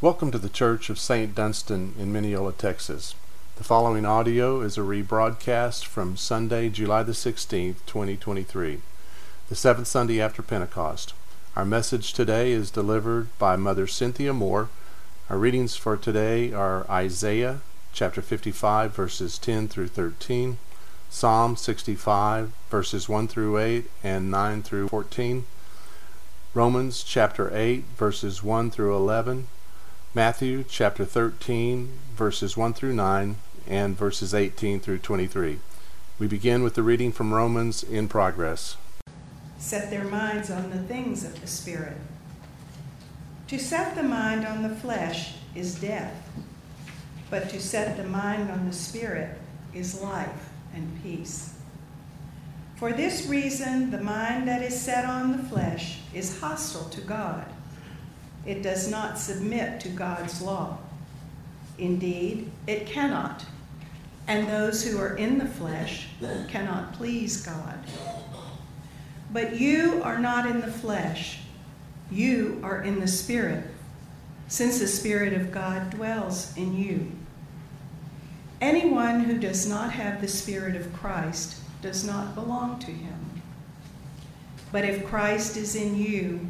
Welcome to the Church of St. Dunstan in Mineola, Texas. The following audio is a rebroadcast from Sunday, July the 16th, 2023, the seventh Sunday after Pentecost. Our message today is delivered by Mother Cynthia Moore. Our readings for today are Isaiah chapter 55, verses 10 through 13, Psalm 65, verses 1 through 8 and 9 through 14, Romans chapter 8, verses 1 through 11, Matthew chapter 13, verses 1 through 9, and verses 18 through 23. We begin with the reading from Romans in progress. Set their minds on the things of the Spirit. To set the mind on the flesh is death, but to set the mind on the Spirit is life and peace. For this reason, the mind that is set on the flesh is hostile to God. It does not submit to God's law. Indeed, it cannot. And those who are in the flesh cannot please God. But you are not in the flesh, you are in the Spirit, since the Spirit of God dwells in you. Anyone who does not have the Spirit of Christ does not belong to him. But if Christ is in you,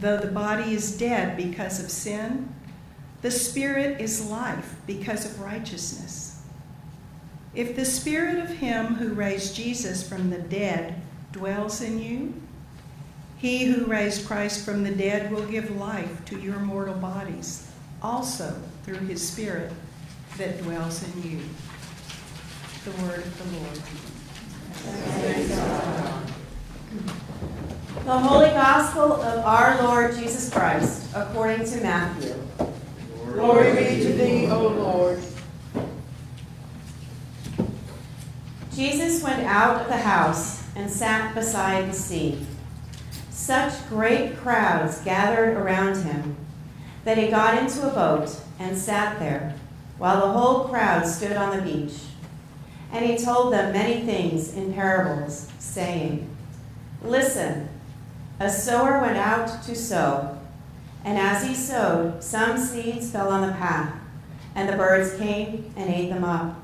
though the body is dead because of sin, the Spirit is life because of righteousness. If the Spirit of Him who raised Jesus from the dead dwells in you, He who raised Christ from the dead will give life to your mortal bodies, also through His Spirit that dwells in you. The word of the Lord. The Holy Gospel of our Lord Jesus Christ, according to Matthew. Glory be to thee, O Lord. Jesus went out of the house and sat beside the sea. Such great crowds gathered around him that he got into a boat and sat there, while the whole crowd stood on the beach. And he told them many things in parables, saying, Listen, a sower went out to sow, and as he sowed, some seeds fell on the path, and the birds came and ate them up.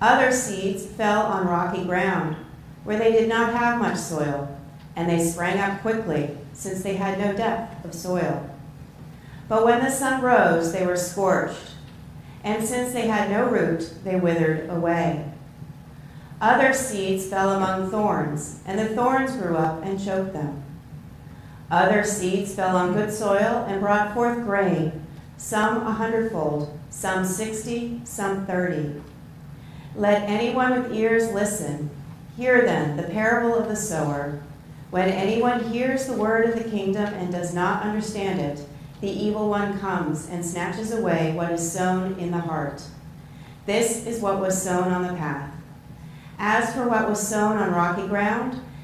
Other seeds fell on rocky ground, where they did not have much soil, and they sprang up quickly, since they had no depth of soil. But when the sun rose, they were scorched, and since they had no root, they withered away. Other seeds fell among thorns, and the thorns grew up and choked them. Other seeds fell on good soil and brought forth grain, some a hundredfold, some sixty, some thirty. Let anyone with ears listen. Hear then the parable of the sower. When anyone hears the word of the kingdom and does not understand it, the evil one comes and snatches away what is sown in the heart. This is what was sown on the path. As for what was sown on rocky ground,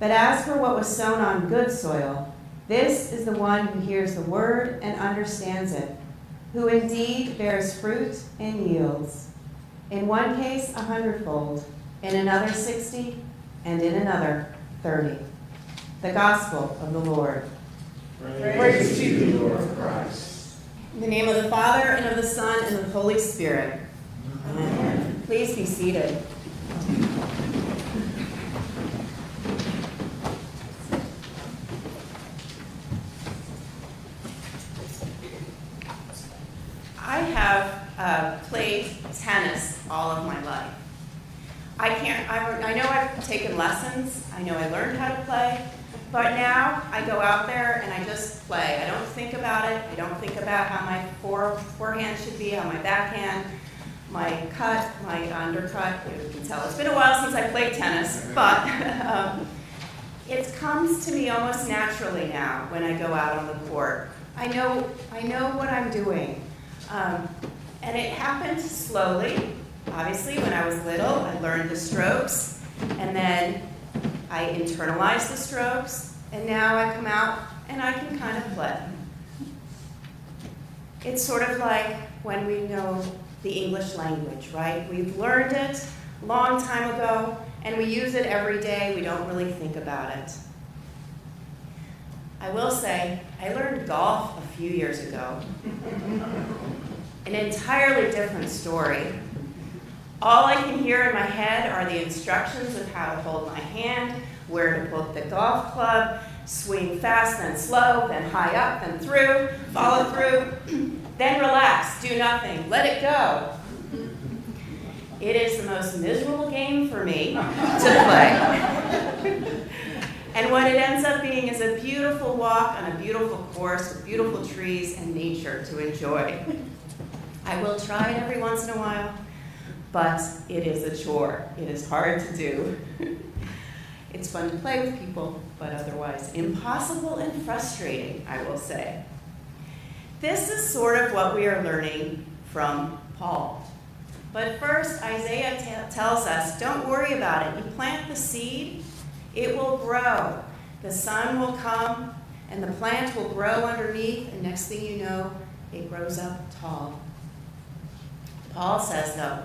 But as for what was sown on good soil, this is the one who hears the word and understands it, who indeed bears fruit and yields. In one case, a hundredfold, in another, sixty, and in another, thirty. The Gospel of the Lord. Praise, Praise to you, Lord Christ. In the name of the Father, and of the Son, and of the Holy Spirit. Amen. Amen. Please be seated. I have uh, played tennis all of my life. I can't, I, I know I've taken lessons, I know I learned how to play, but now I out there and I just play. I don't think about it, I don't think about how my fore, forehand should be, how my backhand, my cut, my undercut, you can tell. It's been a while since I played tennis, but um, it comes to me almost naturally now when I go out on the court. I know, I know what I'm doing. Um, and it happened slowly. Obviously, when I was little, I learned the strokes, and then I internalized the strokes, and now I come out and I can kind of play. It's sort of like when we know the English language, right? We've learned it a long time ago, and we use it every day. We don't really think about it. I will say, I learned golf a few years ago. An entirely different story. All I can hear in my head are the instructions of how to hold my hand, where to put the golf club, swing fast, then slow, then high up, then through, follow through, then relax, do nothing, let it go. It is the most miserable game for me to play. and what it ends up being is a beautiful walk on a beautiful course with beautiful trees and nature to enjoy. I will try it every once in a while, but it is a chore. It is hard to do. it's fun to play with people, but otherwise impossible and frustrating, I will say. This is sort of what we are learning from Paul. But first, Isaiah t- tells us don't worry about it. You plant the seed, it will grow. The sun will come, and the plant will grow underneath, and next thing you know, it grows up tall. Paul says, though,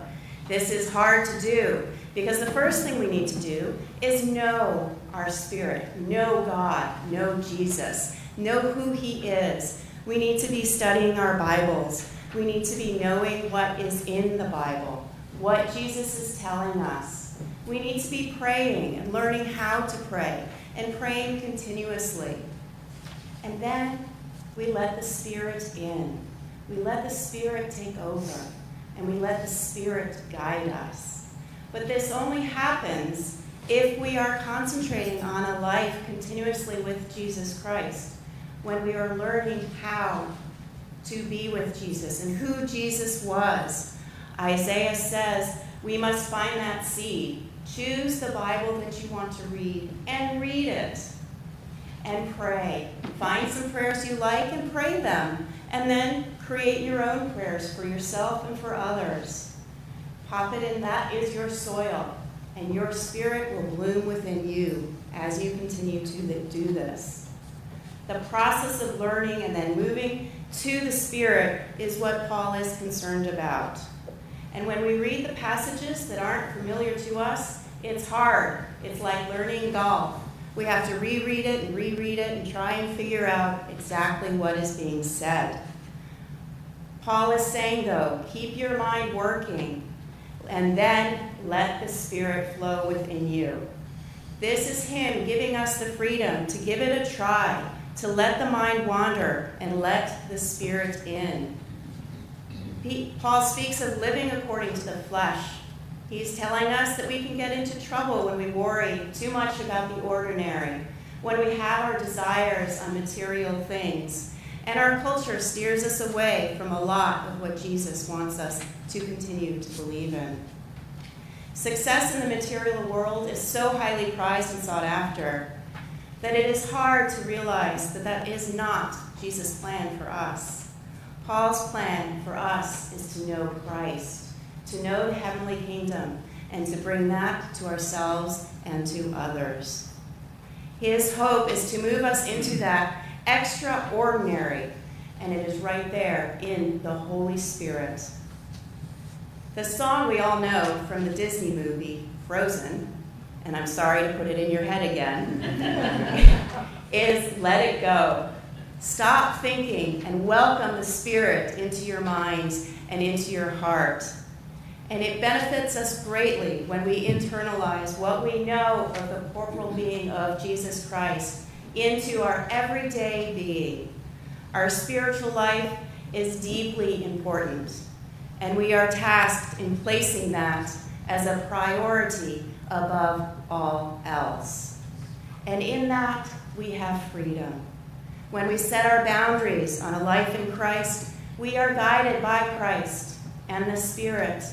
this is hard to do because the first thing we need to do is know our spirit, know God, know Jesus, know who He is. We need to be studying our Bibles. We need to be knowing what is in the Bible, what Jesus is telling us. We need to be praying and learning how to pray and praying continuously. And then we let the Spirit in. We let the Spirit take over and we let the Spirit guide us. But this only happens if we are concentrating on a life continuously with Jesus Christ, when we are learning how to be with Jesus and who Jesus was. Isaiah says we must find that seed. Choose the Bible that you want to read and read it. And pray. Find some prayers you like and pray them. And then create your own prayers for yourself and for others. Pop it in, that is your soil. And your spirit will bloom within you as you continue to do this. The process of learning and then moving to the Spirit is what Paul is concerned about. And when we read the passages that aren't familiar to us, it's hard. It's like learning golf. We have to reread it and reread it and try and figure out exactly what is being said. Paul is saying, though, keep your mind working and then let the Spirit flow within you. This is Him giving us the freedom to give it a try, to let the mind wander and let the Spirit in. Paul speaks of living according to the flesh. He's telling us that we can get into trouble when we worry too much about the ordinary, when we have our desires on material things. And our culture steers us away from a lot of what Jesus wants us to continue to believe in. Success in the material world is so highly prized and sought after that it is hard to realize that that is not Jesus' plan for us. Paul's plan for us is to know Christ, to know the heavenly kingdom, and to bring that to ourselves and to others. His hope is to move us into that extraordinary, and it is right there in the Holy Spirit. The song we all know from the Disney movie, Frozen, and I'm sorry to put it in your head again, is Let It Go. Stop thinking and welcome the Spirit into your minds and into your heart. And it benefits us greatly when we internalize what we know of the corporal being of Jesus Christ into our everyday being. Our spiritual life is deeply important, and we are tasked in placing that as a priority above all else. And in that, we have freedom. When we set our boundaries on a life in Christ, we are guided by Christ and the Spirit,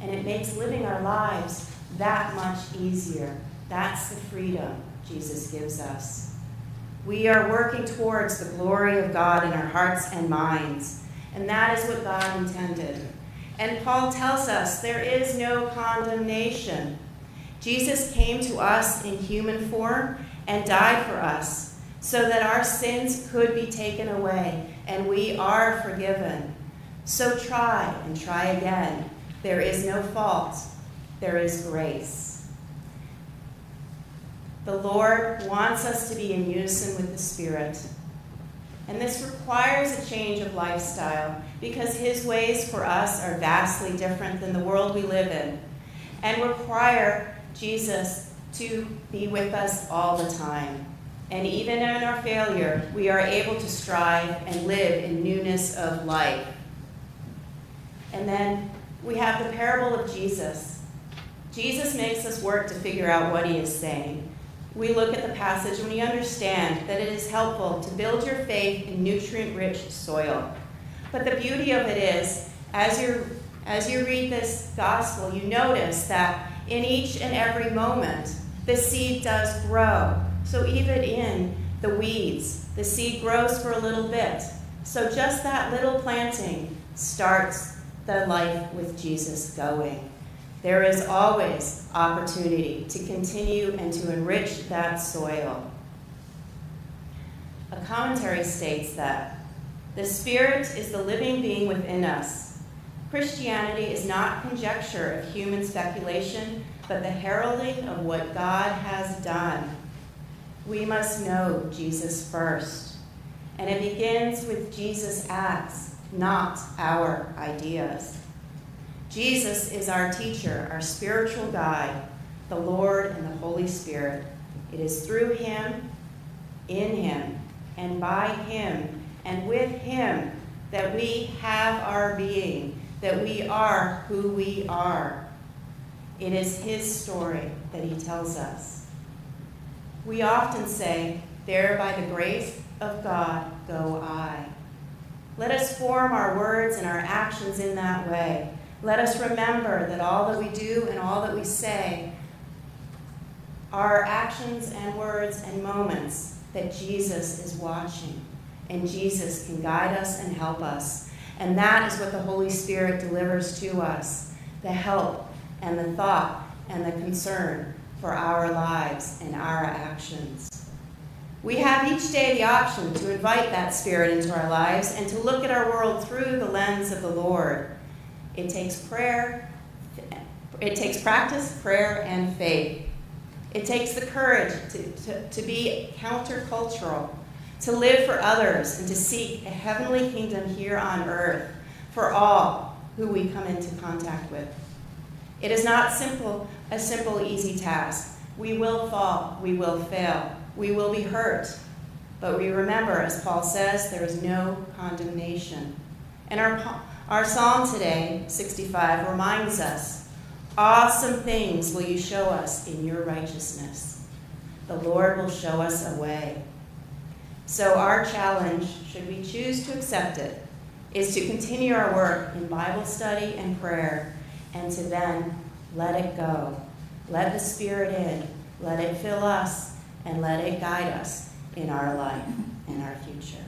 and it makes living our lives that much easier. That's the freedom Jesus gives us. We are working towards the glory of God in our hearts and minds, And that is what God intended. And Paul tells us there is no condemnation. Jesus came to us in human form and died for us so that our sins could be taken away and we are forgiven. So try and try again. There is no fault, there is grace. The Lord wants us to be in unison with the Spirit. And this requires a change of lifestyle because His ways for us are vastly different than the world we live in and require Jesus to be with us all the time. And even in our failure, we are able to strive and live in newness of life. And then we have the parable of Jesus. Jesus makes us work to figure out what he is saying. We look at the passage and we understand that it is helpful to build your faith in nutrient rich soil. But the beauty of it is, as you as you read this gospel, you notice that in each and every moment, the seed does grow. So even in the weeds, the seed grows for a little bit. So just that little planting starts the life with Jesus going. There is always opportunity to continue and to enrich that soil. A commentary states that the Spirit is the living being within us. Christianity is not conjecture of human speculation, but the heralding of what God has done. We must know Jesus first. And it begins with Jesus' acts, not our ideas. Jesus is our teacher, our spiritual guide, the Lord and the Holy Spirit. It is through him, in him, and by him, and with him that we have our being, that we are who we are. It is his story that he tells us. We often say, There by the grace of God go I. Let us form our words and our actions in that way. Let us remember that all that we do and all that we say are actions and words and moments that Jesus is watching. And Jesus can guide us and help us. And that is what the Holy Spirit delivers to us the help and the thought and the concern for our lives and our actions. We have each day the option to invite that Spirit into our lives and to look at our world through the lens of the Lord. It takes prayer, it takes practice, prayer, and faith. It takes the courage to, to, to be countercultural, to live for others, and to seek a heavenly kingdom here on earth for all who we come into contact with. It is not simple, a simple, easy task. We will fall, we will fail, we will be hurt. But we remember, as Paul says, there is no condemnation. And our our psalm today, 65, reminds us awesome things will you show us in your righteousness. The Lord will show us a way. So, our challenge, should we choose to accept it, is to continue our work in Bible study and prayer and to then let it go. Let the Spirit in, let it fill us, and let it guide us in our life and our future.